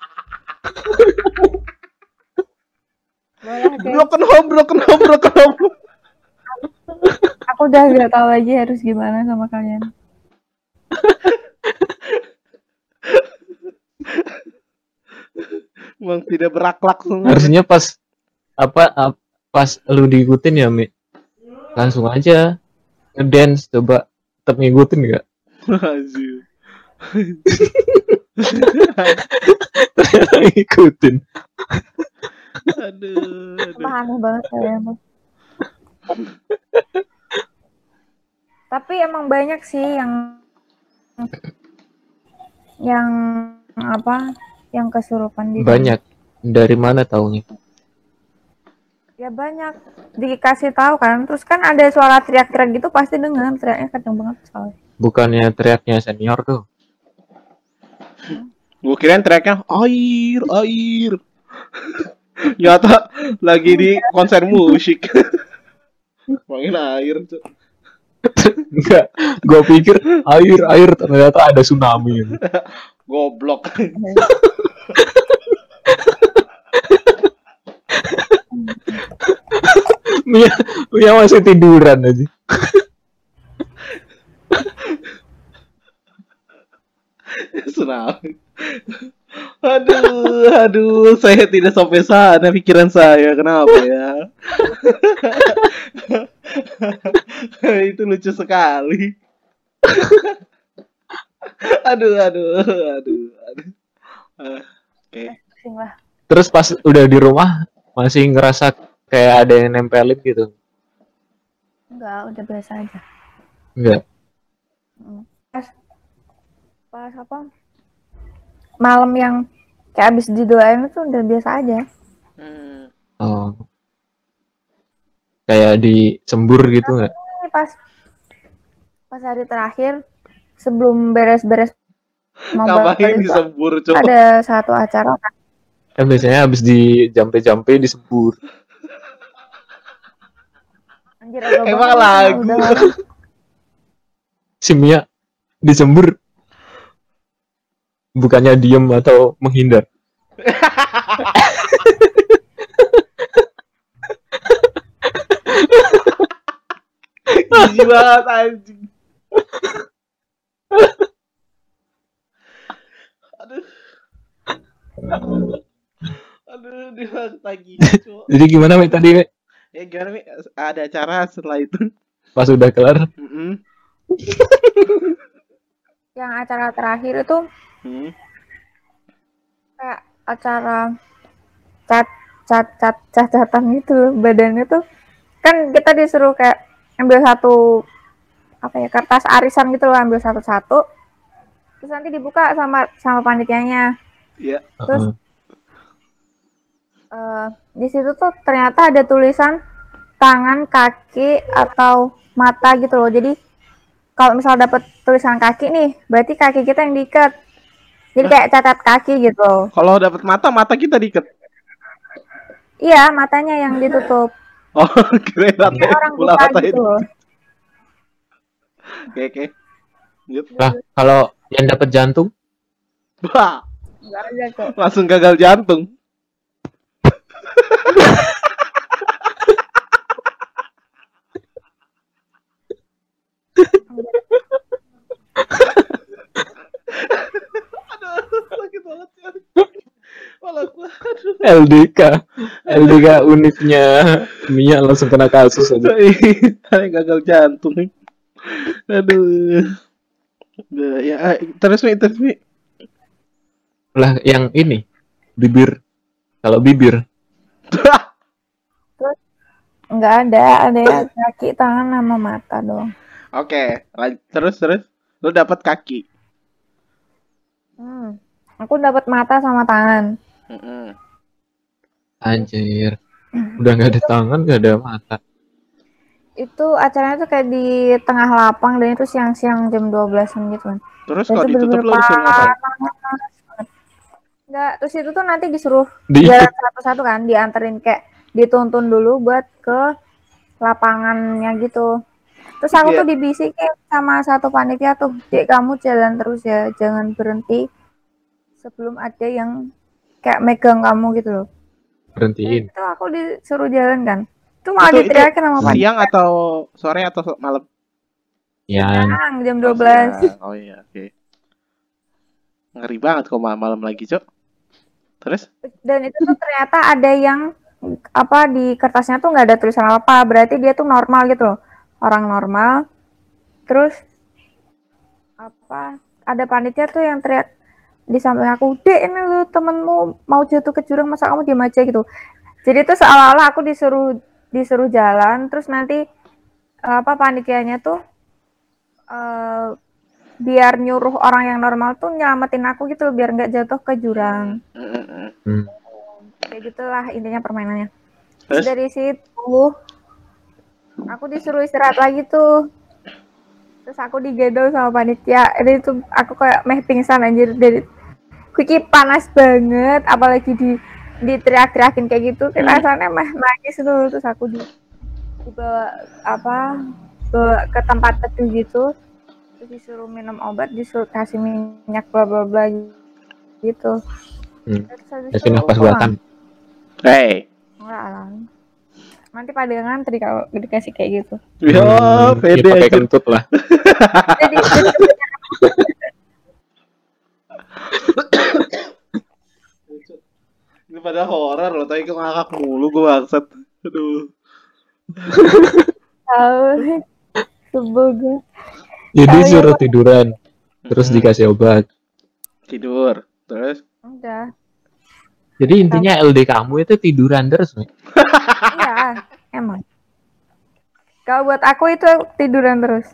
Broken home, broken home, broken home. Aku udah gak tahu lagi harus gimana sama kalian. Emang tidak berakhlak semua. Harusnya pas apa ap- pas lu diikutin ya Mi langsung aja ngedance coba tetap ngikutin nggak Anjir. ngikutin aduh, aduh. Aneh banget kalian tuh. Tapi emang banyak sih yang yang apa? Yang kesurupan di banyak. Dari mana taunya? Ya banyak. Dikasih tahu kan. Terus kan ada suara teriak-teriak gitu pasti dengar. Teriaknya kenceng banget soalnya. Bukannya teriaknya senior tuh? Gue kirain tracknya air, air. Nyata lagi di konser musik. Ngomongin air tuh. enggak. Gua pikir air air. Ternyata ada tsunami Goblok. Mia Mia masih tiduran aja Tsunami. Aduh, aduh, saya tidak sampai sana pikiran saya. Kenapa ya? Itu lucu sekali. aduh, aduh, aduh, aduh. Oke. lah terus pas udah di rumah masih ngerasa kayak ada yang nempelin gitu? Enggak udah biasa aja. Enggak. Pas pas apa malam yang kayak abis didoain itu udah biasa aja. Hmm. oh. Kayak disembur gitu nggak? Ini pas pas hari terakhir sebelum beres-beres mau Ngapain disembur coba? ada satu acara kan kan biasanya habis di jampe-jampe disembur. Anjir, Emang lagu. si Mia disembur. Bukannya diem atau menghindar? Banget anjing. Aduh. Aduh, dia lagi. cowok. jadi gimana Mi tadi Mi? Ya gimana Mi? Ada acara setelah itu. pas udah kelar Mm-mm. yang acara terakhir itu Hmm. kayak acara cat cat cat cat catan gitu badannya tuh kan kita disuruh kayak ambil satu apa ya kertas arisan gitu loh ambil satu-satu terus nanti dibuka sama sama panitianya Iya. Terus? Heeh. Eh, di situ tuh ternyata ada tulisan tangan kaki atau mata gitu loh jadi kalau misal dapet tulisan kaki nih berarti kaki kita yang diikat jadi kayak cacat kaki gitu Kalau dapat mata, mata kita diikat. iya matanya yang ditutup Oh, keren orang buta mata gitu itu. loh Oke, oke. Lanjut. lah kalau yang dapat jantung Wah, Enggak ada kok langsung gagal jantung. Aduh, sakit banget ya. LDK LDK unitnya Mia langsung kena kasus aja Ada gagal jantung nih. Aduh. Ya, ah, terus nih, terus nih. lah yang ini bibir kalau bibir Enggak ada ada yang kaki tangan sama mata dong Oke, lan- terus terus. Lu dapat kaki. hmm. aku dapat mata sama tangan Mm-mm. anjir udah nggak ada tangan nggak ada mata itu acaranya tuh kayak di tengah lapang dan itu siang-siang jam 12-an gitu kan. Terus kalau itu ditutup lo disuruh ngapain? Enggak, terus itu tuh nanti disuruh Di jalan satu-satu kan, dianterin kayak dituntun dulu buat ke lapangannya gitu. Terus aku Iya. tuh dibisikin sama satu panitia tuh, Dek kamu jalan terus ya, jangan berhenti sebelum ada yang kayak megang kamu gitu loh. berhentiin. Itu aku disuruh jalan kan. Itu malah Itu- itu diteriakin sama panitia Siang atau sore atau so- malam? Ya, Siang, jam Oh, 12. siang. Oh iya, oke. Ngeri banget kok ma- malam lagi, Cok. Terus? Dan itu tuh ternyata ada yang apa di kertasnya tuh nggak ada tulisan apa, berarti dia tuh normal gitu loh. Orang normal. Terus apa ada panitia tuh yang teriak di samping aku, Dek ini lu temenmu mau jatuh ke jurang masa kamu diam aja gitu. Jadi itu seolah-olah aku disuruh disuruh jalan, terus nanti apa panitianya tuh eh, biar nyuruh orang yang normal tuh nyelamatin aku gitu biar nggak jatuh ke jurang. Mm, mm, mm. hmm. Kayak gitulah intinya permainannya. Terus? Terus dari situ aku disuruh istirahat lagi tuh. Terus aku digendong sama panitia. Ini tuh aku kayak meh pingsan anjir dari Kuki panas banget apalagi di diteriak-teriakin kayak gitu. Hmm. Rasanya meh nangis tuh terus aku di dibawa apa ke, ke tempat teduh gitu. Terus disuruh minum obat, disuruh kasih minyak bla bla bla gitu. Hmm. Terus nafas pulang. buatan. Hey. Enggak lah. Nanti pada ngantri kalau dikasih kayak gitu. Ya, Hmm, ya, pede pakai kentut lah. Jadi, pada horor loh, tapi kok ngakak mulu gue bangsat. Aduh. tahu sebel gue. Jadi Tahu ya, suruh tiduran, terus Hmm. dikasih obat. tidur. Terus? Udah. Jadi intinya LD kamu itu tiduran terus, Mi. Iya, emang. Kalau buat aku itu tiduran terus.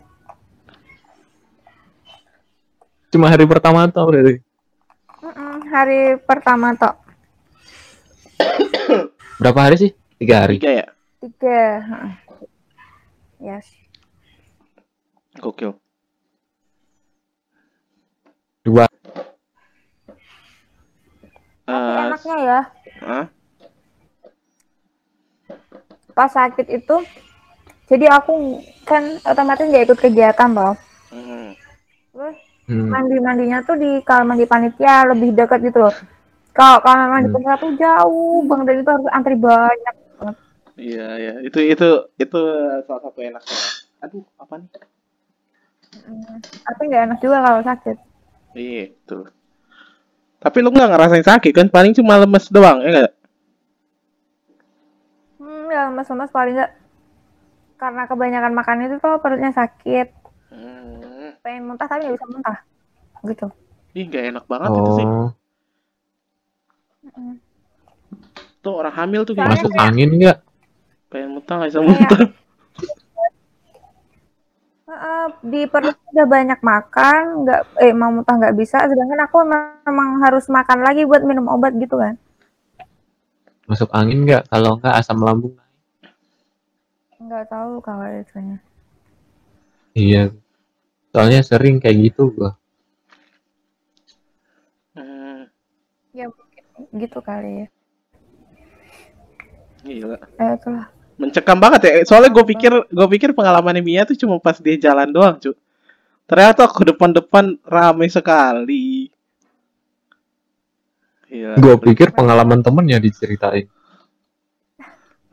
Cuma hari pertama tuh berarti. Mm-mm, hari pertama tok. Berapa hari sih? Tiga hari. Tiga ya? Tiga. heeh. Yes. Gokil. Dua. Tapi Eh, enaknya ya, Hah? pas sakit itu, jadi aku kan otomatis nggak ikut kegiatan loh. Hmm. Terus Hmm. mandi mandinya tuh di kamar mandi panitia lebih dekat gitu loh. Kalau kamar mandi Hmm. tuh jauh bang dan itu harus antri banyak. Iya, iya. Itu itu itu salah satu enaknya. Aduh, apa nih? Tapi nggak enak juga kalau sakit. Iya, itu. Tapi lu nggak ngerasain sakit kan? Paling cuma lemes doang, ya nggak? Hmm, ya mas-mas paling nggak karena kebanyakan makan itu tuh perutnya sakit, Hmm. pengen muntah tapi nggak bisa muntah, gitu. Ih, nggak enak banget itu sih. Tuh orang hamil tuh gimana masuk sih? angin nggak? Pengen muntah nggak bisa muntah. Heeh, di perut udah banyak makan, nggak eh mau muntah nggak bisa, sedangkan aku emang, emang harus makan lagi buat minum obat gitu kan. Masuk angin nggak? Kalau nggak asam lambung. Nggak tahu kalau itunya. Iya. Soalnya sering kayak gitu gua. Hmm, Ya mungkin gitu kali ya. gila. Eh, itulah. Mencekam banget ya. Soalnya gue pikir gue pikir pengalaman Mia tuh cuma pas dia jalan doang, cu. Ternyata ke depan-depan ramai sekali. Iya. Gua pikir pengalaman temennya diceritain.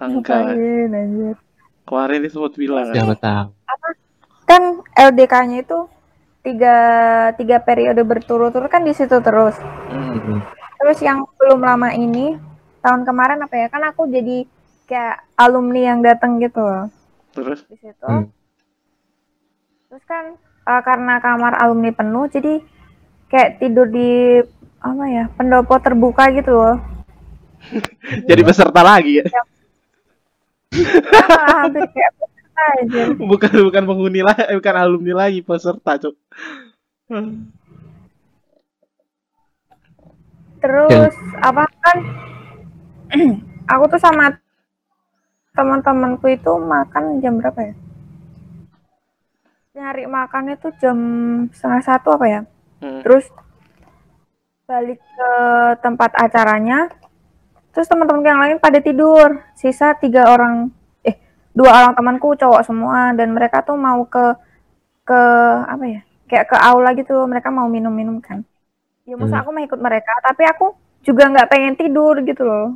Anjir. Kemarin dia sempat bilang. kan. Siapa tahu. kan LDK-nya itu tiga tiga periode berturut-turut kan di situ terus. Hmm. Hmm. Terus yang belum lama ini tahun kemarin apa ya? Kan aku jadi kayak alumni yang datang gitu loh Terus? di situ. Hmm. Terus kan eh, karena kamar alumni penuh jadi kayak tidur di apa ya pendopo terbuka gitu loh. Jadi peserta lagi ya? Malah hampir kayak peserta aja. Bukan bukan penghuni lagi, bukan alumni lagi, peserta, cuk. Terus apa kan aku tuh sama teman-temanku itu makan jam berapa ya? Nyari makannya tuh jam setengah satu apa ya? Hmm. Terus balik ke tempat acaranya. Terus teman-teman yang lain pada tidur. Sisa tiga orang, eh dua orang temanku cowok semua dan mereka tuh mau ke ke apa ya? Kayak ke aula gitu. Mereka mau minum-minum kan. Ya masa Hmm. aku mau ikut mereka, tapi aku juga nggak pengen tidur gitu loh.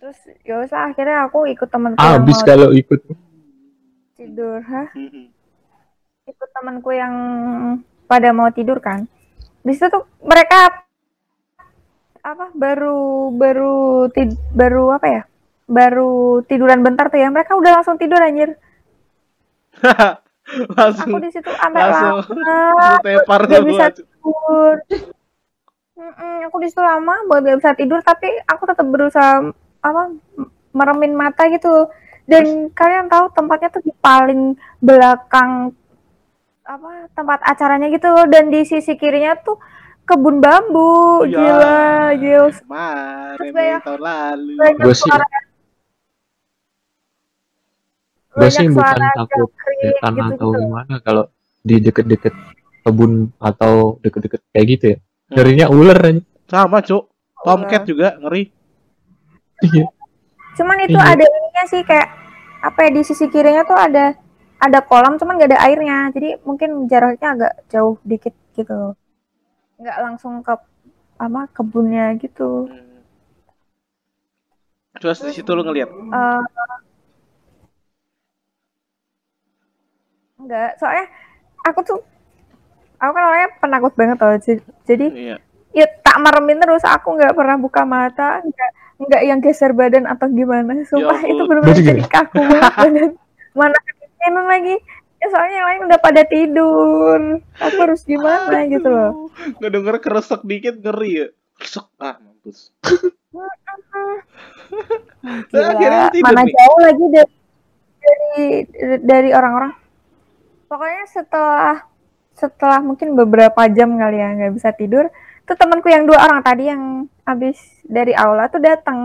Terus ya usah akhirnya aku ikut temanku Habis mau kalau ikut. tidur, hah? Hmm. ikut temanku yang pada mau tidur kan di situ tuh mereka apa baru baru tid, baru apa ya baru tiduran bentar tuh ya mereka udah langsung tidur anjir aku langsung di situ sampai langsung lama langsung tepar gak tuh bisa gua. Tidur. Mm-mm, aku di situ lama buat gak bisa tidur tapi aku tetap berusaha apa meremin mata gitu. Dan kalian tahu tempatnya tuh di paling belakang apa tempat acaranya gitu. Dan di sisi kirinya tuh kebun bambu. Ya. gila gila. Kemarin banyak- tahun lalu. banyak Gua sih- Gue sih bukan takut setan gitu atau gitu gimana. Kalau di deket-deket kebun atau deket-deket kayak gitu ya. Hmm. Ngerinya ular aja. sama cuk tomcat juga ngeri Iya. cuman itu Iya. ada ininya sih kayak apa ya di sisi kirinya tuh ada ada kolam cuman gak ada airnya jadi mungkin jaraknya agak jauh dikit gitu nggak langsung ke apa kebunnya gitu Hmm. terus di situ lu ngeliat Eh, enggak soalnya aku tuh aku kan orangnya penakut banget J- jadi iya. ya tak meremin terus. Aku nggak pernah buka mata nggak nggak yang geser badan atau gimana. Sumpah ampun. itu benar-benar jadi kaku banget badan. mana kedinginan lagi? Ya soalnya yang lain udah pada tidur. Aku harus gimana gitu loh. Nggak denger keresek dikit ngeri ya. Keresek. Ah mampus. Gila, akhirnya tidur mana nih. jauh lagi dari dari orang-orang. Pokoknya setelah setelah mungkin beberapa jam kali ya nggak bisa tidur tuh temanku yang dua orang tadi yang habis dari aula tuh datang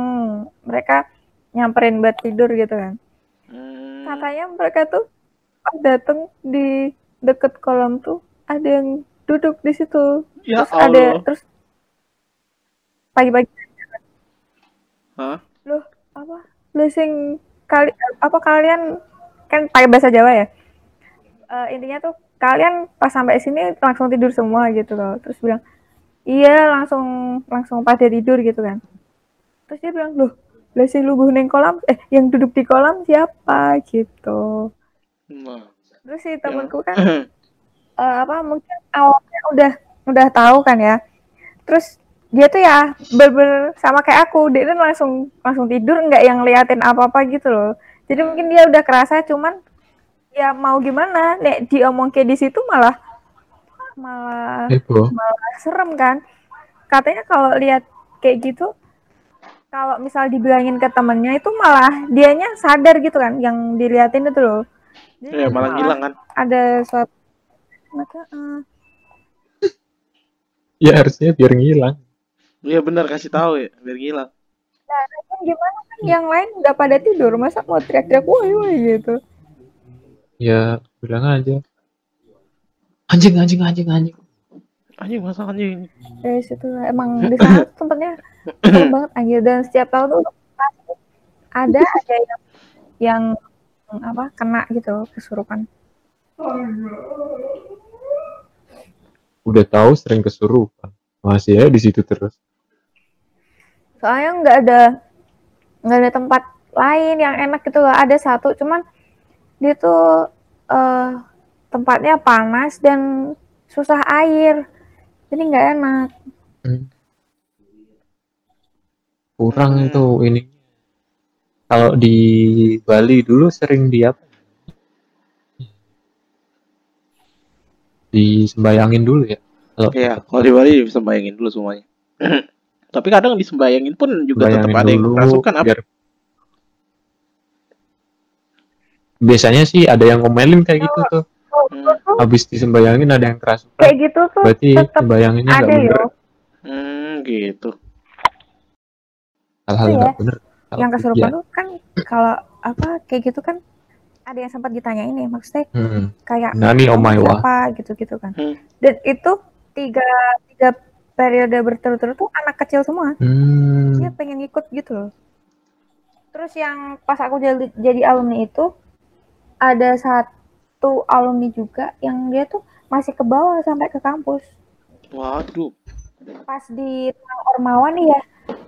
mereka nyamperin buat tidur gitu kan. Hmm. katanya mereka tuh datang di deket kolam tuh ada yang duduk di situ. Ya terus ada Allah. terus pagi-pagi. Hah? loh apa? Lu sing kali apa kalian kan pakai bahasa Jawa ya? Eh, intinya tuh kalian pas sampai sini langsung tidur semua gitu loh. Terus bilang iya langsung langsung pada tidur gitu kan. Terus dia bilang loh lah sing lubuh neng kolam eh yang duduk di kolam siapa? Gitu. Nah. terus si temanku kan eh, apa mungkin awalnya udah udah tahu kan ya. Terus dia tuh ya bener sama kayak aku dia tuh langsung langsung tidur nggak yang liatin apa apa gitu loh. Jadi mungkin dia udah kerasa cuman ya mau gimana? Nek diomong kayak di situ malah malah malah serem kan? Katanya kalau lihat kayak gitu kalau misal dibilangin ke temennya itu malah dianya sadar gitu kan yang diliatin itu loh. Jadi ya malah ngilang kan? ada suatu maka eh, Ya harusnya biar ngilang. iya benar kasih tahu ya biar ngilang. Kan gimana kan yang lain nggak pada tidur masa mau teriak-teriak woi woi gitu Ya bilang aja. Anjing anjing anjing anjing. anjing masa anjing dari situ emang di sana tempatnya banget anjir dan setiap tahun tuh ada aja yang yang apa kena gitu kesurupan Udah tahu sering kesurupan. Masih ya di situ terus. soalnya nggak ada nggak ada tempat lain yang enak gitu loh ada satu cuman dia tuh eh, tempatnya panas dan susah air jadi nggak enak Hmm. Kurang Hmm. itu ini. Kalau di Bali dulu sering di apa? Disembayangin dulu ya. Kalau Iya, kalau di Bali bisa bayangin dulu semuanya. Tapi kadang disembayangin pun juga tetap ada yang dulu kerasukan apa? biar biasanya sih ada yang ngomelin kayak gitu tuh Hmm, habis disembayangin ada yang kerasukan kayak gitu tuh berarti tetap sembayanginnya nggak ada bener yo hmm, gitu. hal-hal Iya. nggak bener Kalau yang kesurupan iya. tuh kan kalau apa kayak gitu kan ada yang sempat ditanyain nih maksudnya Hmm. kayak Nani kamu Omaiwa. siapa gitu-gitu kan. Hmm. Dan itu tiga tiga periode berturut-turut tuh anak kecil semua. Hmm. Dia pengen ikut gitu loh. Terus yang pas aku jadi, jadi alumni itu ada satu alumni juga yang dia tuh masih ke bawah sampai ke kampus. Waduh. Pas di tengah Ormawa nih ya,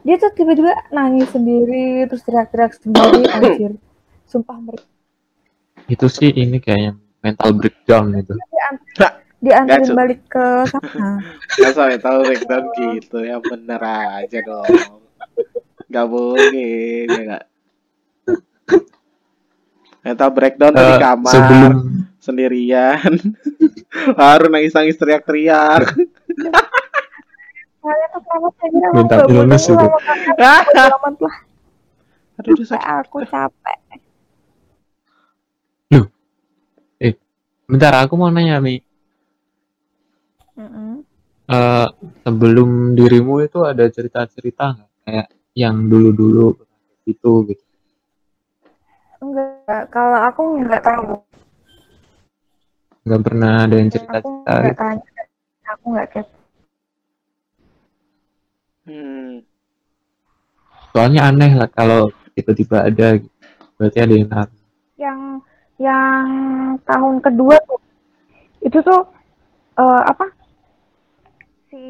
dia tuh tiba-tiba nangis sendiri terus teriak-teriak sendiri anjir. Sumpah mereka Itu sih ini kayaknya mental breakdown itu. Nah, diantarin Gacor. balik ke sana. Gak sampai tahu breakdown gitu ya bener aja dong. Gak mungkin ya gak. Mental breakdown di Eh, kamar sebelum sendirian. Baru nangis-nangis teriak-teriak. Minta nggak film boleh mesum. sama kalian bodo amat lah Aduh, sakit. Aku capek bentar aku mau nanya Mi. Mm-mm. Eh, sebelum dirimu itu ada cerita-cerita nggak kayak yang dulu-dulu itu gitu. Enggak kalau aku nggak tahu Nggak pernah ada yang aku cerita-cerita nggak gitu. tanya aku nggak kepo Hmm. Soalnya aneh lah kalau tiba-tiba ada gitu. Berarti ada yang tahu. yang yang tahun kedua tuh itu tuh eh, apa si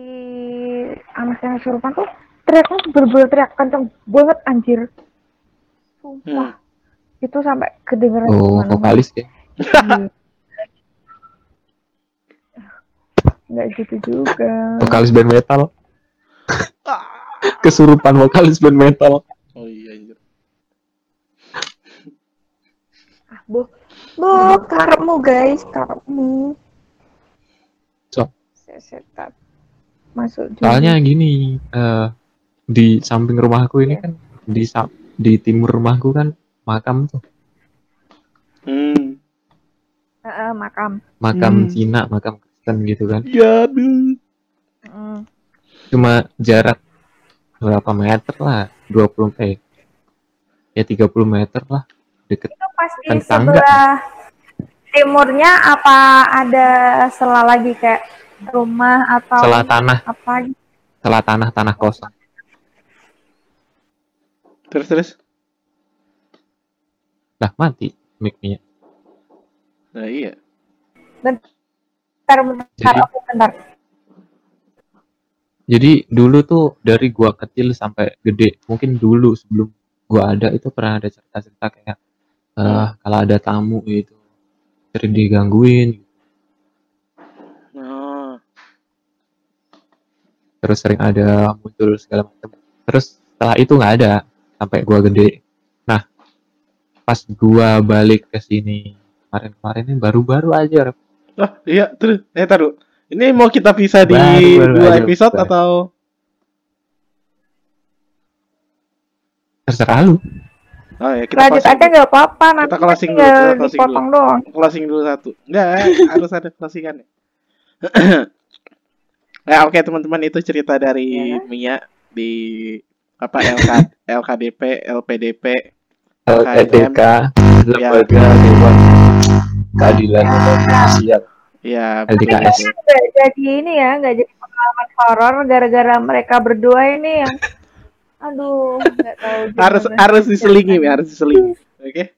anak yang kesurupan tuh teriaknya bener-bener teriak kenceng banget anjir sumpah itu sampai kedengeran Oh, vokalis ya. Iya. nggak gitu juga Vokalis band metal. Ah. Kesurupan vokalis band metal. Oh iya, anjir. bu bu karepmu guys karepmu So. setan masuk juga. Soalnya gini, eh di samping rumahku ini Iya. kan di di timur rumahku kan makam tuh, Hmm. Heeh, makam makam Hmm. Cina, makam Kristen gitu kan. Ya, aduh. Mm. Cuma jarak berapa meter lah, 20 eh ya 30 meter lah deket itu pas di Kan tangga. sebelah timurnya apa ada sela lagi kayak rumah atau selah tanah, apa gitu? selah tanah tanah kosong. Terus terus. Lah mati mic-nya. Nah, iya. bentar bentar Jadi- bentar Jadi dulu tuh dari gua kecil sampai gede, mungkin dulu sebelum gua ada itu pernah ada cerita-cerita kayak eh kalau ada tamu gitu sering digangguin, Oh. terus sering ada muncul segala macam. Terus setelah itu nggak ada sampai gua gede. Nah, pas gua balik ke sini kemarin-kemarin ini baru-baru aja Rep. Ah, iya, terus. Eh, taruh. Ini mau kita pisah di Baru- baru dua aja, episode baru. atau terserah lu. Oh ya, kita lanjut aja nggak apa-apa nanti closing dulu, kita closing dipotong doang closing dulu satu. Enggak, harus ada closingan. ya, oke teman-teman itu cerita dari Ya. Mia di apa LK, LKDP, LPDP. LPDK, Ya. Lembaga Dewan Keadilan Sosial, Ya, LDKS. nggak jadi ini ya nggak jadi pengalaman horor gara-gara mereka berdua ini yang aduh nggak tahu harus harus diselingi, Mi, harus diselingi. Oke.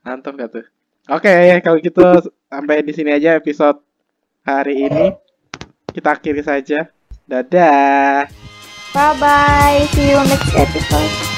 Mantap gak tuh? Oke, kalau gitu sampai di sini aja episode hari ini. Kita akhiri saja. Dadah. bye bye see you next episode